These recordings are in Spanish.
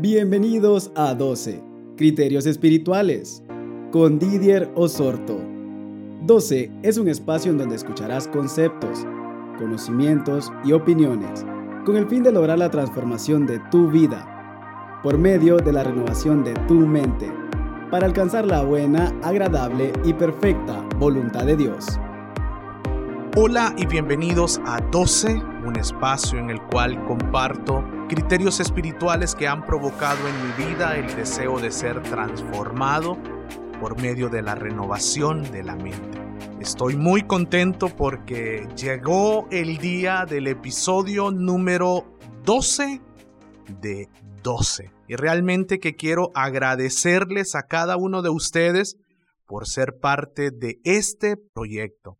Bienvenidos a 12 Criterios Espirituales con Didier Osorto. 12 es un espacio en donde escucharás conceptos, conocimientos y opiniones con el fin de lograr la transformación de tu vida por medio de la renovación de tu mente para alcanzar la buena, agradable y perfecta voluntad de Dios. Hola y bienvenidos a 12, un espacio en el cual comparto criterios espirituales que han provocado en mi vida el deseo de ser transformado por medio de la renovación de la mente. Estoy muy contento porque llegó el día del episodio número 12 de 12. Y realmente que quiero agradecerles a cada uno de ustedes por ser parte de este proyecto.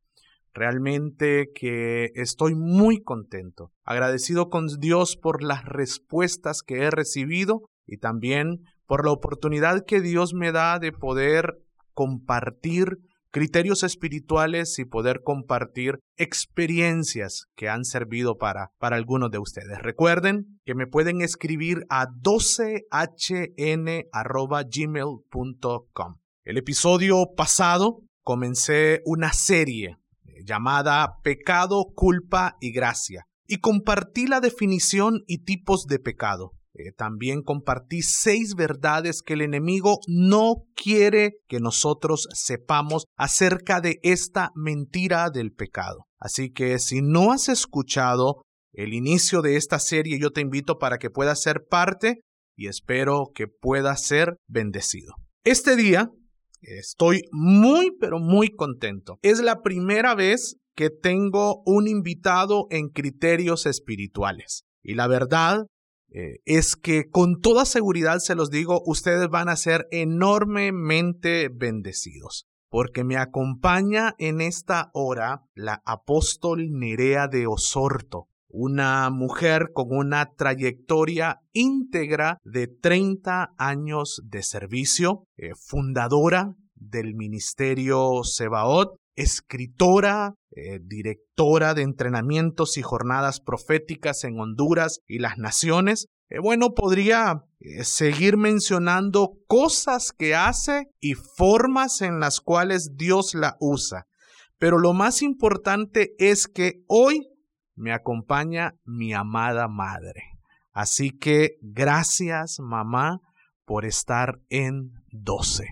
Realmente que estoy muy contento, agradecido con Dios por las respuestas que he recibido y también por la oportunidad que Dios me da de poder compartir criterios espirituales y poder compartir experiencias que han servido para, para algunos de ustedes. Recuerden que me pueden escribir a 12hn.gmail.com. El episodio pasado comencé una serie llamada Pecado, Culpa y Gracia. Y compartí la definición y tipos de pecado. Eh, también compartí seis verdades que el enemigo no quiere que nosotros sepamos acerca de esta mentira del pecado. Así que si no has escuchado el inicio de esta serie, yo te invito para que puedas ser parte y espero que puedas ser bendecido. Este día Estoy muy, pero muy contento. Es la primera vez que tengo un invitado en criterios espirituales. Y la verdad eh, es que con toda seguridad se los digo, ustedes van a ser enormemente bendecidos. Porque me acompaña en esta hora la apóstol Nerea de Osorto una mujer con una trayectoria íntegra de 30 años de servicio, eh, fundadora del Ministerio Sebaot, escritora, eh, directora de entrenamientos y jornadas proféticas en Honduras y las naciones. Eh, bueno, podría seguir mencionando cosas que hace y formas en las cuales Dios la usa. Pero lo más importante es que hoy me acompaña mi amada madre. Así que gracias mamá por estar en 12.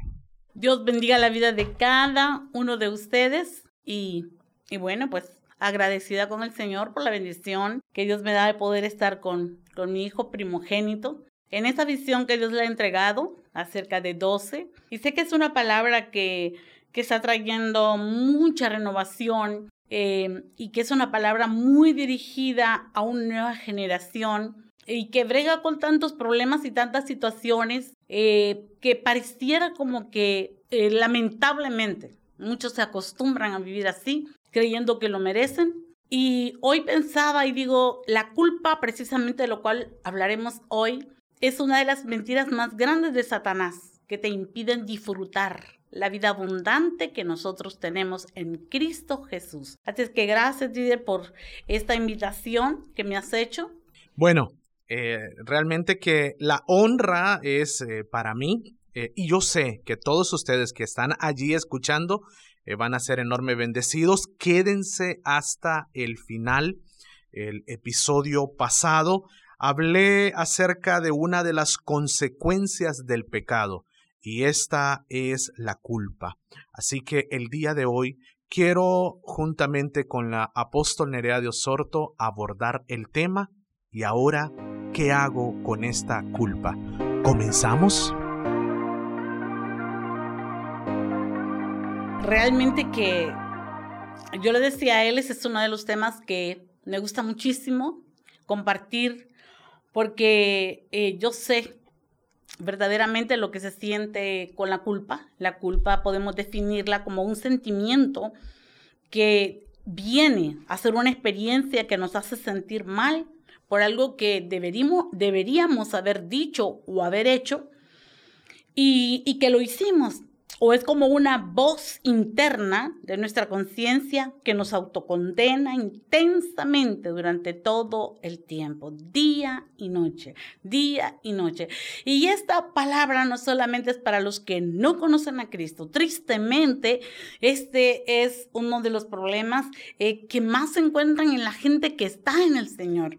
Dios bendiga la vida de cada uno de ustedes y, y bueno, pues agradecida con el Señor por la bendición que Dios me da de poder estar con, con mi hijo primogénito en esa visión que Dios le ha entregado acerca de 12. Y sé que es una palabra que, que está trayendo mucha renovación Em, y que es una palabra muy dirigida a una nueva generación y que brega con tantos problemas y tantas situaciones eh, que pareciera como que eh, lamentablemente muchos se acostumbran a vivir así, creyendo que lo merecen. Y hoy pensaba y digo, la culpa precisamente de lo cual hablaremos hoy es una de las mentiras más grandes de Satanás que te impiden disfrutar la vida abundante que nosotros tenemos en Cristo Jesús. Así es que gracias, Didier, por esta invitación que me has hecho. Bueno, eh, realmente que la honra es eh, para mí eh, y yo sé que todos ustedes que están allí escuchando van a ser enorme bendecidos. Quédense hasta el final. El episodio pasado hablé acerca de una de las consecuencias del pecado y esta es la culpa. Así que el día de hoy quiero, juntamente con la apóstol Nerea de Osorto, abordar el tema y ahora, ¿qué hago con esta culpa? ¿Comenzamos? Realmente que yo le decía a él, es uno de los temas que me gusta muchísimo compartir porque eh, yo sé verdaderamente lo que se siente con la culpa. La culpa podemos definirla como un sentimiento que viene a ser una experiencia que nos hace sentir mal por algo que deberíamos, deberíamos haber dicho o haber hecho y, y que lo hicimos. O es como una voz interna de nuestra conciencia que nos autocondena intensamente durante todo el tiempo, día y noche, día y noche. Y esta palabra no solamente es para los que no conocen a Cristo, tristemente este es uno de los problemas eh, que más se encuentran en la gente que está en el Señor.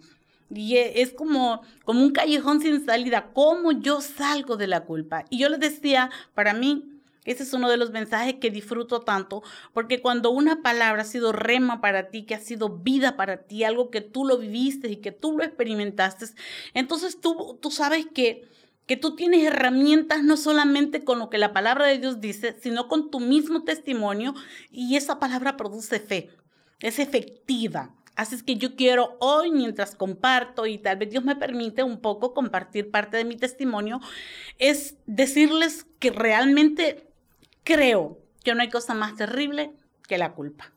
Y e, es como, como un callejón sin salida. ¿Cómo yo salgo de la culpa? Y yo les decía, para mí, ese es uno de los mensajes que disfruto tanto, porque cuando una palabra ha sido rema para ti, que ha sido vida para ti, algo que tú lo viviste y que tú lo experimentaste, entonces tú, tú sabes que, que tú tienes herramientas no solamente con lo que la palabra de Dios dice, sino con tu mismo testimonio y esa palabra produce fe, es efectiva. Así es que yo quiero hoy, mientras comparto, y tal vez Dios me permite un poco compartir parte de mi testimonio, es decirles que realmente creo que no hay cosa más terrible que la culpa.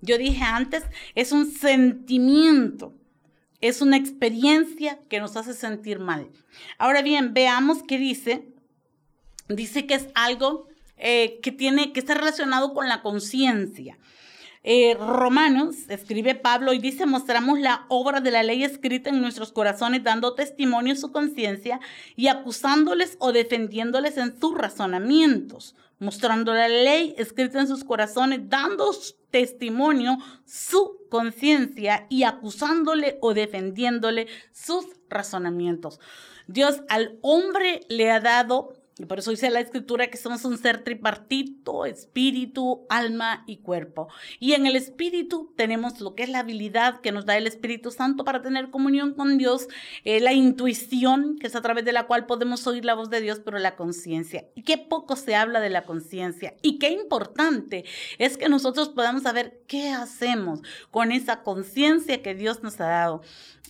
Yo dije antes, es un sentimiento, es una experiencia que nos hace sentir mal. Ahora bien, veamos qué dice. Dice que es algo eh, que tiene que estar relacionado con la conciencia. Eh, Romanos, escribe Pablo, y dice, mostramos la obra de la ley escrita en nuestros corazones, dando testimonio en su conciencia y acusándoles o defendiéndoles en sus razonamientos, mostrando la ley escrita en sus corazones, dando testimonio su conciencia y acusándole o defendiéndole sus razonamientos. Dios al hombre le ha dado por eso dice la escritura que somos un ser tripartito, espíritu, alma y cuerpo. Y en el espíritu tenemos lo que es la habilidad que nos da el Espíritu Santo para tener comunión con Dios, eh, la intuición, que es a través de la cual podemos oír la voz de Dios, pero la conciencia. Y qué poco se habla de la conciencia. Y qué importante es que nosotros podamos saber qué hacemos con esa conciencia que Dios nos ha dado.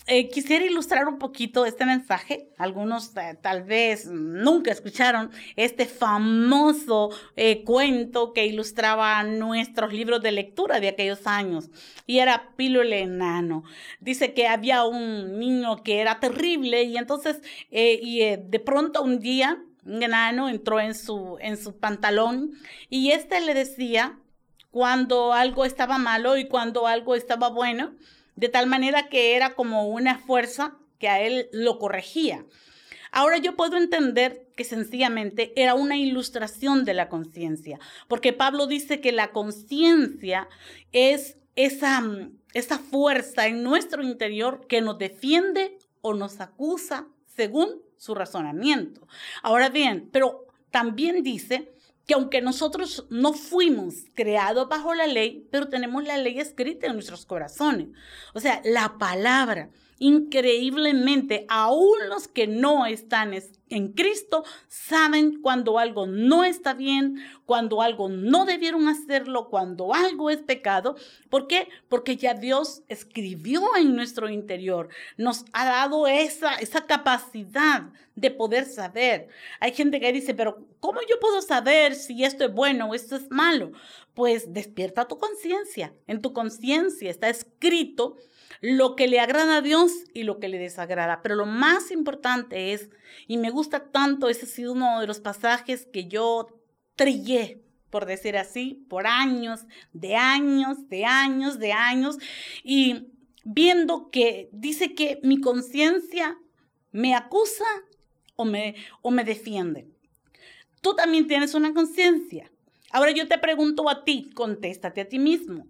Eh, quisiera ilustrar un poquito este mensaje. Algunos eh, tal vez nunca escucharon este famoso eh, cuento que ilustraba nuestros libros de lectura de aquellos años. Y era Pilo el enano. Dice que había un niño que era terrible y entonces, y de pronto un día, un enano entró en su, en su pantalón y este le decía cuando algo estaba malo y cuando algo estaba bueno de tal manera que era como una fuerza que a él lo corregía. Ahora yo puedo entender que sencillamente era una ilustración de la conciencia, porque Pablo dice que la conciencia es esa, esa fuerza en nuestro interior que nos defiende o nos acusa según su razonamiento. Ahora bien, pero también dice que aunque nosotros no fuimos creados bajo la ley, pero tenemos la ley escrita en nuestros corazones. O sea, la palabra increíblemente, aún los que no están en Cristo saben cuando algo no está bien, cuando algo no debieron hacerlo, cuando algo es pecado. ¿Por qué? Porque ya Dios escribió en nuestro interior, nos ha dado esa, esa capacidad de poder saber. Hay gente que dice, pero ¿cómo yo puedo saber si esto es bueno o esto es malo? Pues despierta tu conciencia. En tu conciencia está escrito lo que le agrada a Dios y lo que le desagrada. Pero lo más importante es, y me gusta tanto, ese ha sido uno de los pasajes que yo trillé, por decir así, por años, de años, de años, de años, y viendo que dice que mi conciencia me acusa o me, o me defiende. Tú también tienes una conciencia. Ahora yo te pregunto a ti, contéstate a ti mismo.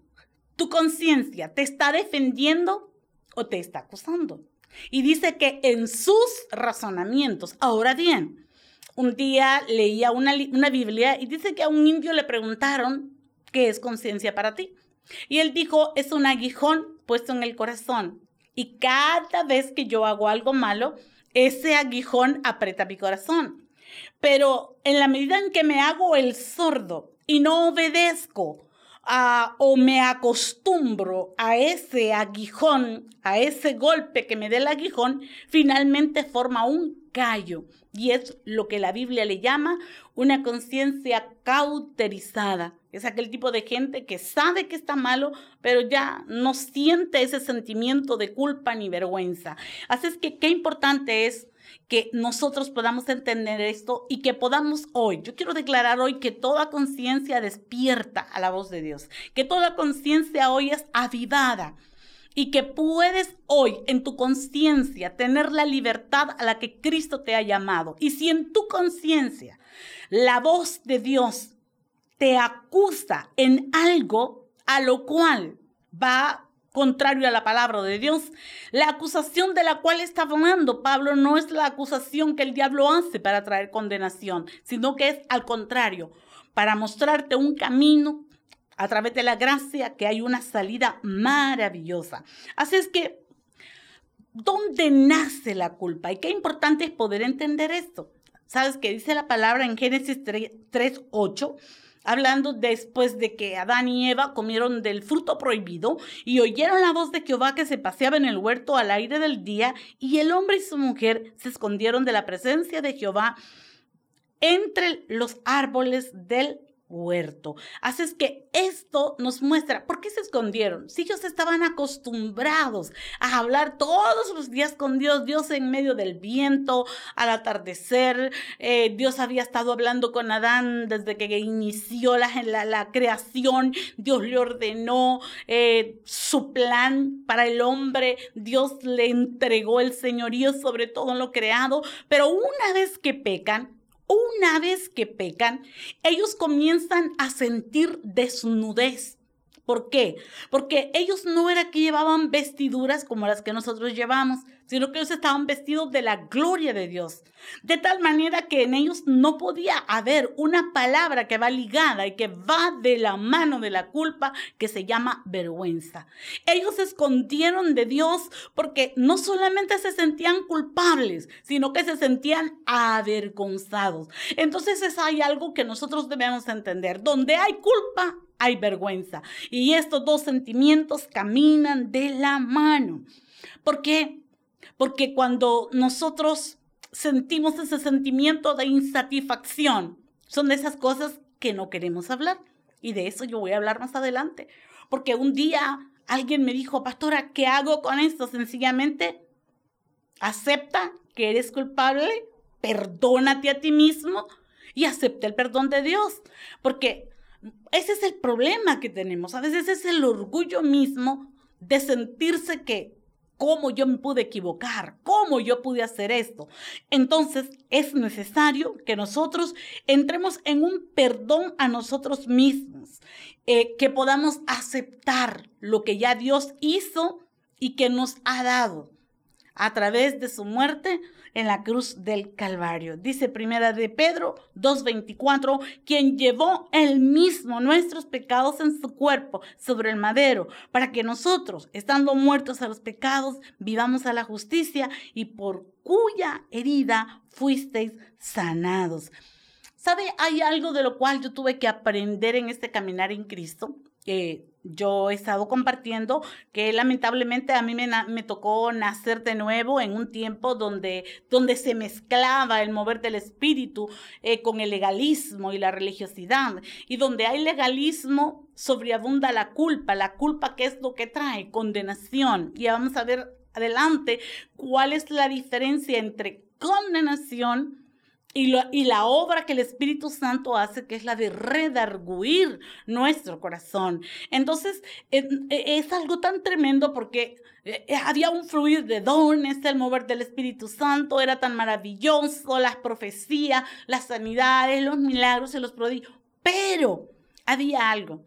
¿Tu conciencia te está defendiendo o te está acusando? Y dice que en sus razonamientos, ahora bien, un día leía una, una Biblia y dice que a un indio le preguntaron qué es conciencia para ti. Y él dijo, es un aguijón puesto en el corazón. Y cada vez que yo hago algo malo, ese aguijón aprieta mi corazón. Pero en la medida en que me hago el sordo y no obedezco o me acostumbro a ese aguijón, a ese golpe que me dé el aguijón, finalmente forma un callo. Y es lo que la Biblia le llama una conciencia cauterizada. Es aquel tipo de gente que sabe que está malo, pero ya no siente ese sentimiento de culpa ni vergüenza. Así es que qué importante es que nosotros podamos entender esto y que podamos hoy, yo quiero declarar hoy que toda conciencia despierta a la voz de Dios, que toda conciencia hoy es avivada y que puedes hoy en tu conciencia tener la libertad a la que Cristo te ha llamado. Y si en tu conciencia la voz de Dios te acusa en algo a lo cual va contrario a la palabra de Dios. La acusación de la cual está hablando Pablo no es la acusación que el diablo hace para traer condenación, sino que es al contrario, para mostrarte un camino a través de la gracia que hay una salida maravillosa. Así es que, ¿dónde nace la culpa? Y qué importante es poder entender esto. ¿Sabes qué dice la palabra en Génesis 3.8? Hablando después de que Adán y Eva comieron del fruto prohibido y oyeron la voz de Jehová que se paseaba en el huerto al aire del día, y el hombre y su mujer se escondieron de la presencia de Jehová entre los árboles del huerto. Así es que esto nos muestra por qué se escondieron. Si ellos estaban acostumbrados a hablar todos los días con Dios, Dios en medio del viento, al atardecer, eh, Dios había estado hablando con Adán desde que inició la, la, creación, Dios le ordenó eh, su plan para el hombre, Dios le entregó el señorío sobre todo lo creado, pero una vez que pecan, una vez que pecan, ellos comienzan a sentir desnudez. ¿Por qué? Porque ellos no era que llevaban vestiduras como las que nosotros llevamos, sino que ellos estaban vestidos de la gloria de Dios. De tal manera que en ellos no podía haber una palabra que va ligada y que va de la mano de la culpa que se llama vergüenza. Ellos se escondieron de Dios porque no solamente se sentían culpables, sino que se sentían avergonzados. Entonces es hay algo que nosotros debemos entender. Donde hay culpa, hay vergüenza. Y estos dos sentimientos caminan de la mano. ¿Por qué? Porque cuando nosotros sentimos ese sentimiento de insatisfacción, son de esas cosas que no queremos hablar. Y de eso yo voy a hablar más adelante. Porque un día alguien me dijo, pastora, ¿qué hago con esto? Sencillamente, acepta que eres culpable, perdónate a ti mismo y acepta el perdón de Dios. Porque ese es el problema que tenemos. A veces es el orgullo mismo de sentirse que, ¿cómo yo me pude equivocar? ¿Cómo yo pude hacer esto? Entonces es necesario que nosotros entremos en un perdón a nosotros mismos, eh, que podamos aceptar lo que ya Dios hizo y que nos ha dado a través de su muerte en la cruz del Calvario. Dice primera de Pedro 2.24, quien llevó él mismo nuestros pecados en su cuerpo sobre el madero, para que nosotros, estando muertos a los pecados, vivamos a la justicia y por cuya herida fuisteis sanados. ¿Sabe? Hay algo de lo cual yo tuve que aprender en este caminar en Cristo. Que yo he estado compartiendo que lamentablemente a mí me, me, tocó nacer de nuevo en un tiempo donde, donde se mezclaba el mover del espíritu eh, con el legalismo y la religiosidad. Y donde hay legalismo, sobreabunda la culpa. La culpa, ¿qué es lo que trae? Condenación. Y vamos a ver adelante cuál es la diferencia entre condenación y, la obra que el Espíritu Santo hace, que es la de redarguir nuestro corazón. Entonces, es, es algo tan tremendo porque eh, eh, había un fluir de dones, el mover del Espíritu Santo era tan maravilloso, las profecías, las sanidades, los milagros y los prodigios. Pero había algo.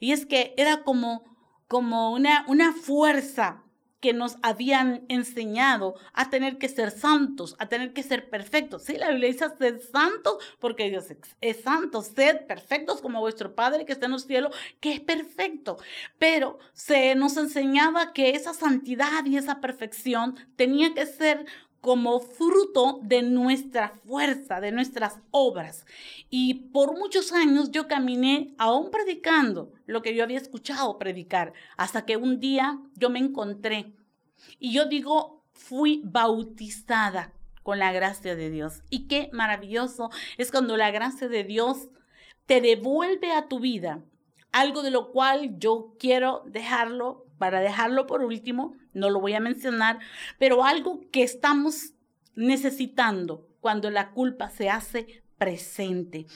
Y es que era como, como una, una fuerza que nos habían enseñado a tener que ser santos, a tener que ser perfectos. Sí, la Biblia dice ser santos porque Dios es santo, sed perfectos como vuestro Padre que está en los cielos, que es perfecto. Pero se nos enseñaba que esa santidad y esa perfección tenía que ser como fruto de nuestra fuerza, de nuestras obras. Y por muchos años yo caminé aún predicando lo que yo había escuchado predicar, hasta que un día yo me encontré y yo digo, fui bautizada con la gracia de Dios. Y qué maravilloso es cuando la gracia de Dios te devuelve a tu vida algo de lo cual yo quiero dejarlo, para dejarlo por último, no lo voy a mencionar, pero algo que estamos necesitando cuando la culpa se hace presente.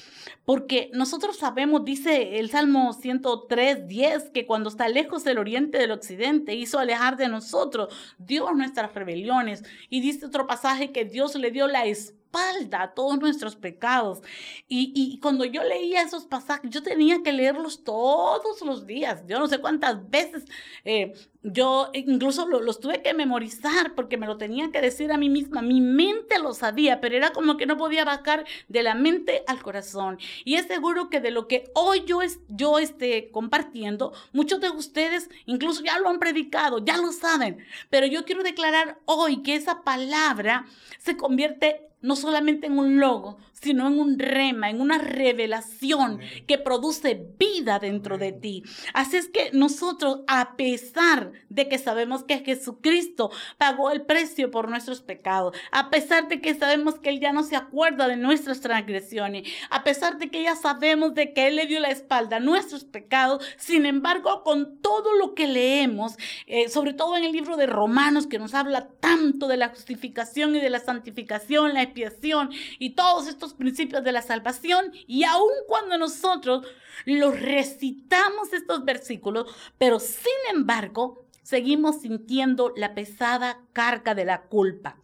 Porque nosotros sabemos, dice el Salmo 103, 10, que cuando está lejos el oriente del occidente, hizo alejar de nosotros Dios nuestras rebeliones. Y dice otro pasaje que Dios le dio la espalda todos nuestros pecados. Y, y, cuando yo leía esos pasajes, yo tenía que leerlos todos los días. Yo no sé cuántas veces eh, yo incluso los tuve que memorizar porque me lo tenía que decir a mí misma. Mi mente lo sabía, pero era como que no podía bajar de la mente al corazón. Y es seguro que de lo que hoy yo, es, yo esté compartiendo, muchos de ustedes incluso ya lo han predicado, ya lo saben. Pero yo quiero declarar hoy que esa palabra se convierte no solamente en un logo, sino en un rema, en una revelación que produce vida dentro de ti. Así es que nosotros, a pesar de que sabemos que Jesucristo pagó el precio por nuestros pecados, a pesar de que sabemos que Él ya no se acuerda de nuestras transgresiones, a pesar de que ya sabemos de que Él le dio la espalda a nuestros pecados, sin embargo, con todo lo que leemos, eh, sobre todo en el libro de Romanos, que nos habla tanto de la justificación y de la santificación, la expiación y todos estos principios de la salvación y aun cuando nosotros los recitamos estos versículos, pero sin embargo seguimos sintiendo la pesada carga de la culpa.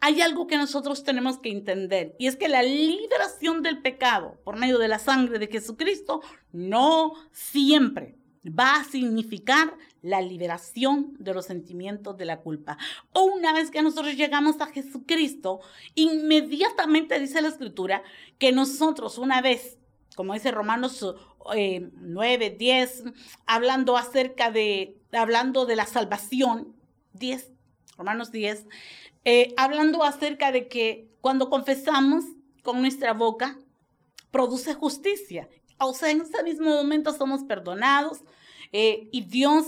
Hay algo que nosotros tenemos que entender y es que la liberación del pecado por medio de la sangre de Jesucristo no siempre va a significar la liberación de los sentimientos de la culpa. O una vez que nosotros llegamos a Jesucristo, inmediatamente dice la escritura que nosotros una vez, como dice Romanos 9, eh, 10, hablando acerca de, hablando de la salvación, 10, Romanos 10, eh, hablando acerca de que cuando confesamos con nuestra boca, produce justicia o sea, en ese mismo momento somos perdonados eh, y Dios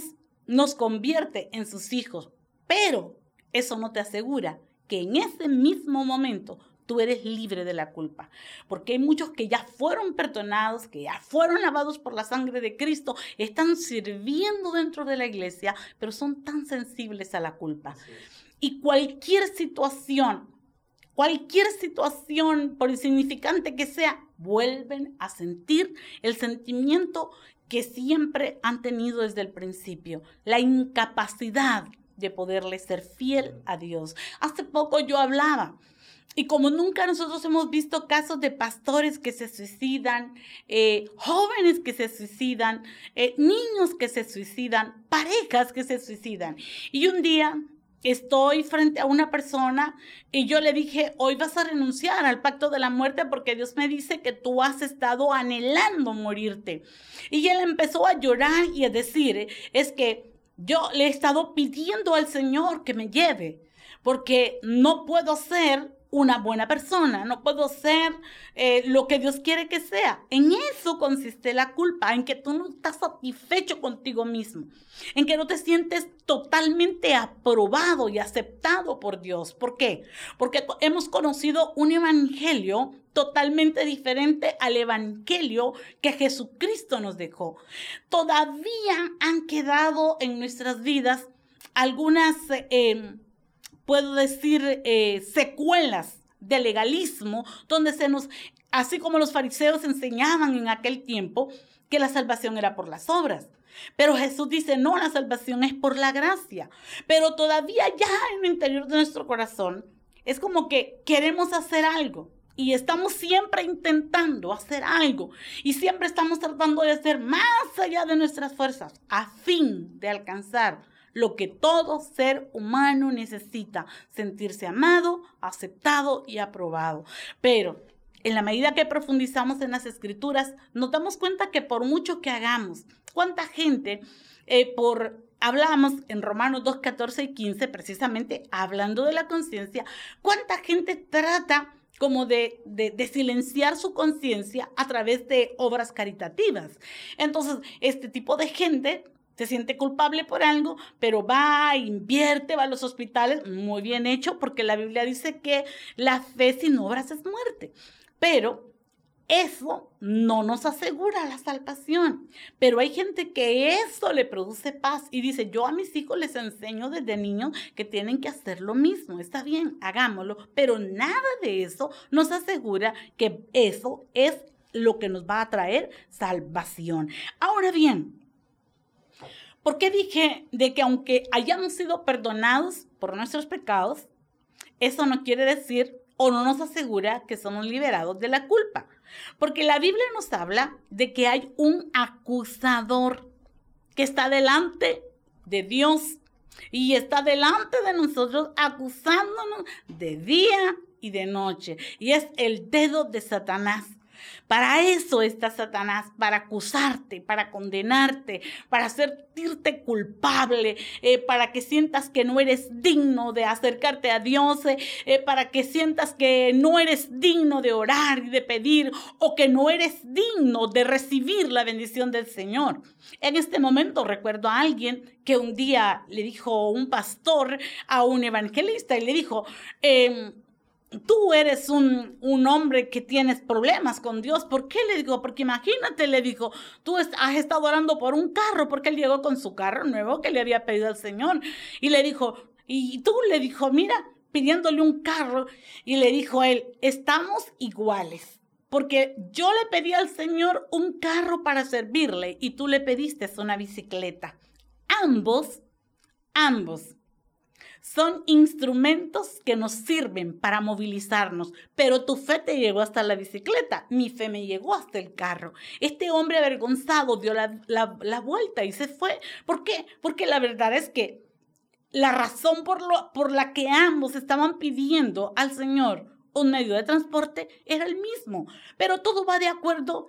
nos convierte en sus hijos. Pero eso no te asegura que en ese mismo momento tú eres libre de la culpa. Porque hay muchos que ya fueron perdonados, que ya fueron lavados por la sangre de Cristo, están sirviendo dentro de la iglesia, pero son tan sensibles a la culpa. Y cualquier situación cualquier situación, por insignificante que sea, vuelven a sentir el sentimiento que siempre han tenido desde el principio, la incapacidad de poderle ser fiel a Dios. Hace poco yo hablaba y como nunca nosotros hemos visto casos de pastores que se suicidan, eh, jóvenes que se suicidan, eh, niños que se suicidan, parejas que se suicidan. Y un día estoy frente a una persona y yo le dije, hoy vas a renunciar al pacto de la muerte porque Dios me dice que tú has estado anhelando morirte. Y él empezó a llorar y a decir, es que yo le he estado pidiendo al Señor que me lleve porque no puedo ser una buena persona, no puedo ser eh, lo que Dios quiere que sea. En eso consiste la culpa, en que tú no estás satisfecho contigo mismo, en que no te sientes totalmente aprobado y aceptado por Dios. ¿Por qué? Porque hemos conocido un evangelio totalmente diferente al evangelio que Jesucristo nos dejó. Todavía han quedado en nuestras vidas algunas... Eh, puedo decir, eh, secuelas de legalismo, donde se nos, así como los fariseos enseñaban en aquel tiempo, que la salvación era por las obras. Pero Jesús dice, no, la salvación es por la gracia. Pero todavía ya en el interior de nuestro corazón es como que queremos hacer algo. Y estamos siempre intentando hacer algo. Y siempre estamos tratando de hacer más allá de nuestras fuerzas a fin de alcanzar lo que todo ser humano necesita, sentirse amado, aceptado y aprobado. Pero en la medida que profundizamos en las escrituras, nos damos cuenta que por mucho que hagamos, cuánta gente eh, por hablamos en Romanos 2, 14 y 15, precisamente hablando de la conciencia, cuánta gente trata como de, de, de, silenciar su conciencia a través de obras caritativas. Entonces, este tipo de gente se siente culpable por algo, pero va, invierte, va a los hospitales, muy bien hecho, porque la Biblia dice que la fe sin obras es muerte. Pero eso no nos asegura la salvación. Pero hay gente que eso le produce paz y dice, yo a mis hijos les enseño desde niños que tienen que hacer lo mismo. Está bien, hagámoslo, pero nada de eso nos asegura que eso es lo que nos va a traer salvación. Ahora bien, ¿por qué dije de que aunque hayamos sido perdonados por nuestros pecados, eso no quiere decir o no nos asegura que somos liberados de la culpa? Porque la Biblia nos habla de que hay un acusador que está delante de Dios y está delante de nosotros acusándonos de día y de noche. Y es el dedo de Satanás. Para eso está Satanás, para acusarte, para condenarte, para sentirte culpable, eh, para que sientas que no eres digno de acercarte a Dios, eh, eh, para que sientas que no eres digno de orar y de pedir o que no eres digno de recibir la bendición del Señor. En este momento recuerdo a alguien que un día le dijo un pastor a un evangelista y le dijo, eh, tú eres un, un, hombre que tienes problemas con Dios. ¿Por qué le digo? Porque imagínate, le dijo, tú has estado orando por un carro, porque él llegó con su carro nuevo que le había pedido al Señor. Y le dijo, y tú le dijo, mira, pidiéndole un carro. Y le dijo él, estamos iguales. Porque yo le pedí al Señor un carro para servirle y tú le pediste una bicicleta. Ambos, ambos son instrumentos que nos sirven para movilizarnos, pero tu fe te llegó hasta la bicicleta, mi fe me llegó hasta el carro. Este hombre avergonzado dio la, la, vuelta y se fue. ¿Por qué? Porque la verdad es que la razón por, lo, por la que ambos estaban pidiendo al Señor un medio de transporte era el mismo, pero todo va de acuerdo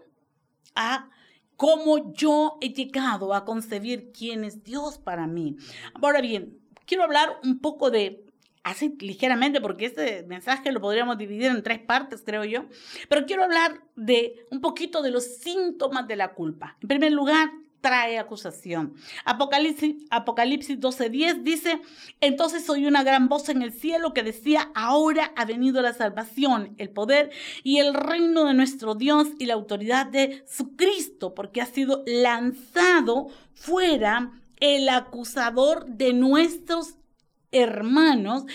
a cómo yo he llegado a concebir quién es Dios para mí. Ahora bien, quiero hablar un poco de, así ligeramente, porque este mensaje lo podríamos dividir en tres partes, creo yo, pero quiero hablar de un poquito de los síntomas de la culpa. En primer lugar, trae acusación. Apocalipsis, Apocalipsis 12:10 dice, entonces oí una gran voz en el cielo que decía, ahora ha venido la salvación, el poder y el reino de nuestro Dios y la autoridad de su Cristo, porque ha sido lanzado fuera el acusador de nuestros hermanos,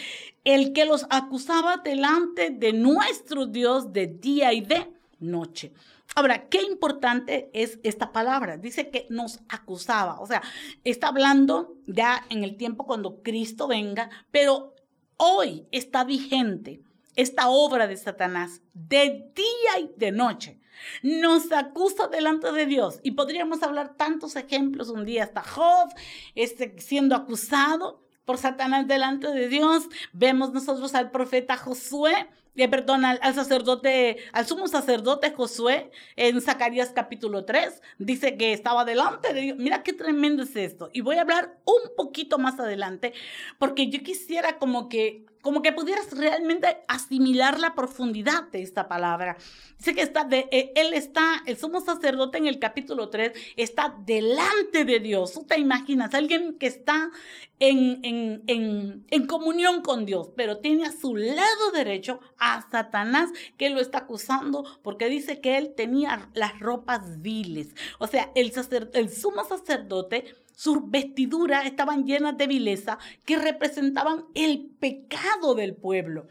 el que los acusaba delante de nuestro Dios de día y de noche. Ahora, qué importante es esta palabra. Dice que nos acusaba, o sea, está hablando ya en el tiempo cuando Cristo venga, pero hoy está vigente esta obra de Satanás de día y de noche nos acusa delante de Dios. Y podríamos hablar tantos ejemplos. Un día está Job este, siendo acusado por Satanás delante de Dios. Vemos nosotros al profeta Josué, eh, perdón, al, al, sacerdote, al sumo sacerdote Josué en Zacarías capítulo 3. Dice que estaba delante de Dios. Mira qué tremendo es esto. Y voy a hablar un poquito más adelante porque yo quisiera como que como que pudieras realmente asimilar la profundidad de esta palabra. Dice que está de, eh, él está, el sumo sacerdote en el capítulo 3, está delante de Dios. Tú te imaginas, alguien que está en, en, en, en comunión con Dios, pero tiene a su lado derecho a Satanás que lo está acusando porque dice que él tenía las ropas viles. O sea, el, el sumo sacerdote sus vestiduras estaban llenas de vileza que representaban el pecado del pueblo.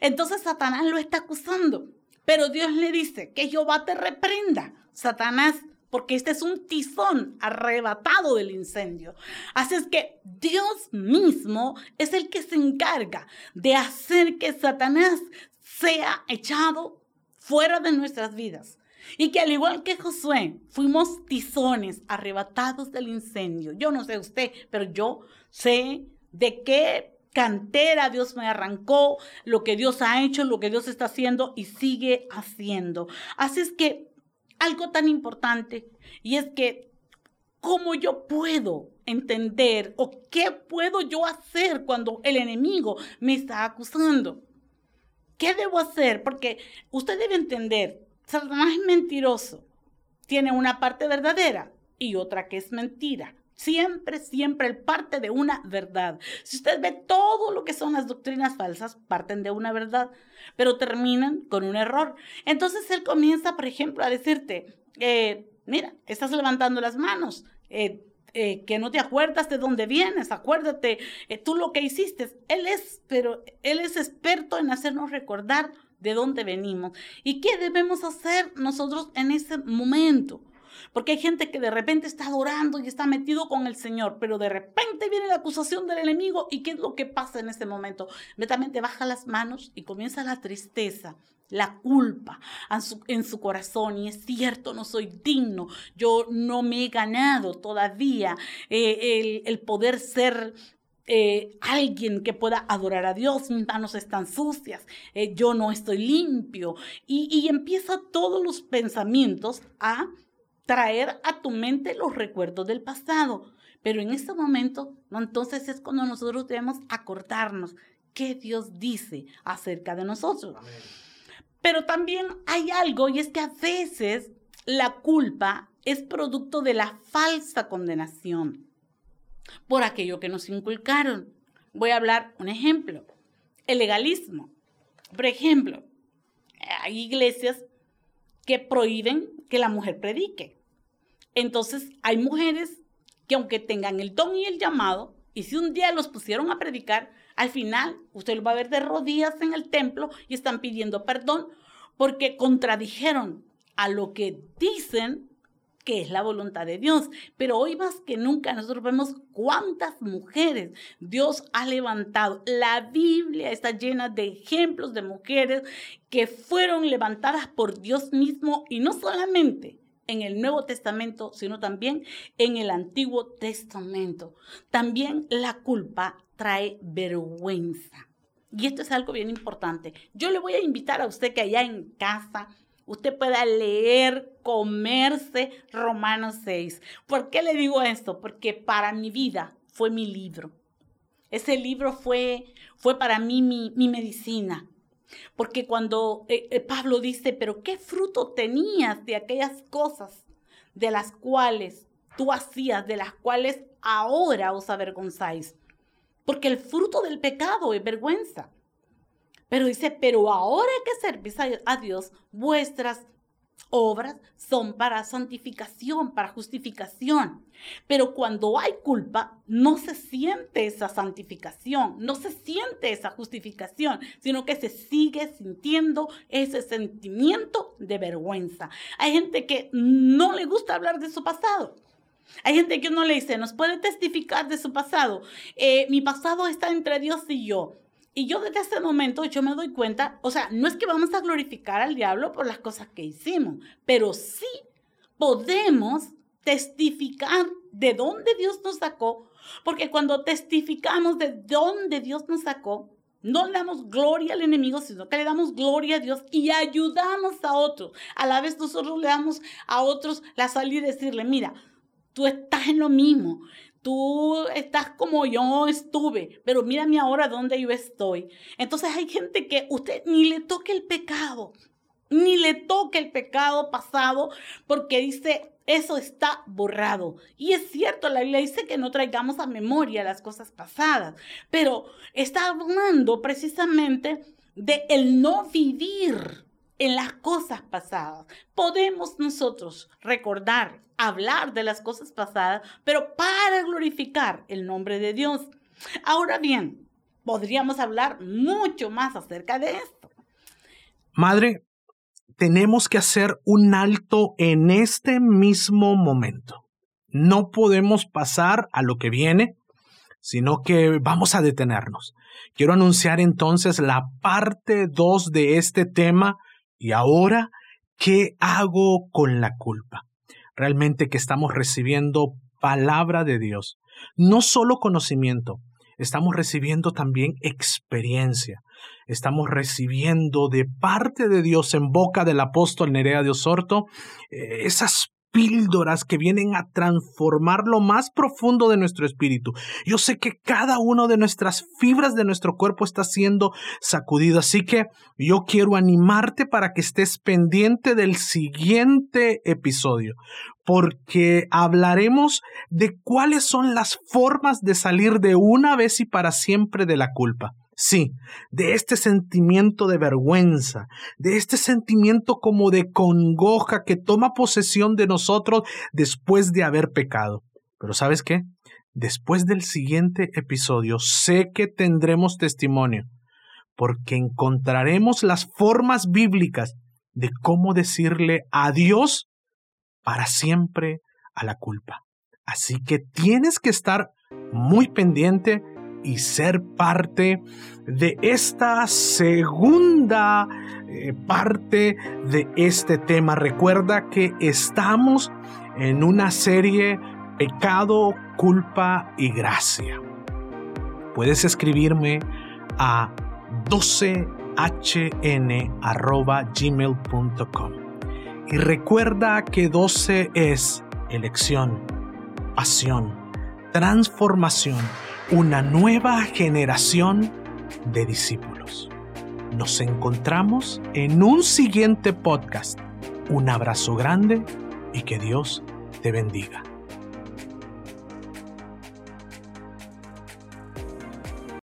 Entonces Satanás lo está acusando. Pero Dios le dice que Jehová te reprenda, Satanás, porque este es un tizón arrebatado del incendio. Así es que Dios mismo es el que se encarga de hacer que Satanás sea echado fuera de nuestras vidas. Y que al igual que Josué, fuimos tizones arrebatados del incendio. Yo no sé usted, pero yo sé de qué cantera Dios me arrancó, lo que Dios ha hecho, lo que Dios está haciendo y sigue haciendo. Así es que algo tan importante y es que cómo yo puedo entender o qué puedo yo hacer cuando el enemigo me está acusando. ¿Qué debo hacer? Porque usted debe entender Satanás es mentiroso. Tiene una parte verdadera y otra que es mentira. Siempre, siempre él parte de una verdad. Si usted ve todo lo que son las doctrinas falsas, parten de una verdad, pero terminan con un error. Entonces él comienza, por ejemplo, a decirte, eh, mira, estás levantando las manos. Eh, eh, que no te acuerdas de dónde vienes, acuérdate tú lo que hiciste. Él es, pero él es experto en hacernos recordar de dónde venimos y qué debemos hacer nosotros en ese momento. Porque hay gente que de repente está adorando y está metido con el Señor, pero de repente viene la acusación del enemigo y ¿qué es lo que pasa en ese momento? Netamente baja las manos y comienza la tristeza, la culpa en su, corazón y es cierto, no soy digno, yo no me he ganado todavía eh, el, poder ser eh, alguien que pueda adorar a Dios, mis manos están sucias, eh, yo no estoy limpio. Y, y empieza todos los pensamientos a traer a tu mente los recuerdos del pasado. Pero en este momento, entonces es cuando nosotros debemos acordarnos qué Dios dice acerca de nosotros. Pero también hay algo y es que a veces la culpa es producto de la falsa condenación por aquello que nos inculcaron. Voy a hablar un ejemplo. El legalismo. Por ejemplo, hay iglesias que prohíben que la mujer predique. Entonces, hay mujeres que aunque tengan el don y el llamado, y si un día los pusieron a predicar, al final usted lo va a ver de rodillas en el templo y están pidiendo perdón porque contradijeron a lo que dicen que es la voluntad de Dios. Pero hoy más que nunca nosotros vemos cuántas mujeres Dios ha levantado. La Biblia está llena de ejemplos de mujeres que fueron levantadas por Dios mismo y no solamente en el Nuevo Testamento, sino también en el Antiguo Testamento. También la culpa trae vergüenza. Y esto es algo bien importante. Yo le voy a invitar a usted que allá en casa usted pueda leer, comerse Romanos 6. ¿Por qué le digo esto? Porque para mi vida fue mi libro. Ese libro fue, fue para mí mi, mi medicina. Porque cuando eh, eh, Pablo dice, pero ¿qué fruto tenías de aquellas cosas de las cuales tú hacías, de las cuales ahora os avergonzáis? Porque el fruto del pecado es vergüenza. Pero dice, pero ahora que servís a Dios, vuestras obras son para santificación, para justificación. Pero cuando hay culpa, no se siente esa santificación, no se siente esa justificación, sino que se sigue sintiendo ese sentimiento de vergüenza. Hay gente que no le gusta hablar de su pasado. Hay gente que uno le dice, nos puede testificar de su pasado. Eh, mi pasado está entre Dios y yo. Y yo desde ese momento yo me doy cuenta, o sea, no es que vamos a glorificar al diablo por las cosas que hicimos, pero sí podemos testificar de dónde Dios nos sacó, porque cuando testificamos de dónde Dios nos sacó, no le damos gloria al enemigo, sino que le damos gloria a Dios y ayudamos a otros. A la vez nosotros le damos a otros la salida y decirle, mira, tú estás en lo mismo tú estás como yo estuve, pero mírame ahora dónde yo estoy. Entonces hay gente que usted ni le toque el pecado, ni le toque el pecado pasado, porque dice, eso está borrado. Y es cierto, la Biblia dice que no traigamos a memoria las cosas pasadas, pero está hablando precisamente de el no vivir en las cosas pasadas. Podemos nosotros recordar hablar de las cosas pasadas, pero para glorificar el nombre de Dios. Ahora bien, podríamos hablar mucho más acerca de esto. Madre, tenemos que hacer un alto en este mismo momento. No podemos pasar a lo que viene, sino que vamos a detenernos. Quiero anunciar entonces la parte 2 de este tema y ahora, ¿qué hago con la culpa? realmente que estamos recibiendo palabra de Dios. No solo conocimiento, estamos recibiendo también experiencia. Estamos recibiendo de parte de Dios en boca del apóstol Nerea de Osorto eh, esas píldoras que vienen a transformar lo más profundo de nuestro espíritu. Yo sé que cada una de nuestras fibras de nuestro cuerpo está siendo sacudido, así que yo quiero animarte para que estés pendiente del siguiente episodio, porque hablaremos de cuáles son las formas de salir de una vez y para siempre de la culpa. Sí, de este sentimiento de vergüenza, de este sentimiento como de congoja que toma posesión de nosotros después de haber pecado. Pero ¿sabes qué? Después del siguiente episodio sé que tendremos testimonio, porque encontraremos las formas bíblicas de cómo decirle adiós para siempre a la culpa. Así que tienes que estar muy pendiente y ser parte de esta segunda eh, parte de este tema. Recuerda que estamos en una serie Pecado, culpa y gracia. Puedes escribirme a 12hn.gmail.com. Y recuerda que 12 es elección, pasión, transformación una nueva generación de discípulos. Nos encontramos en un siguiente podcast. Un abrazo grande y que Dios te bendiga.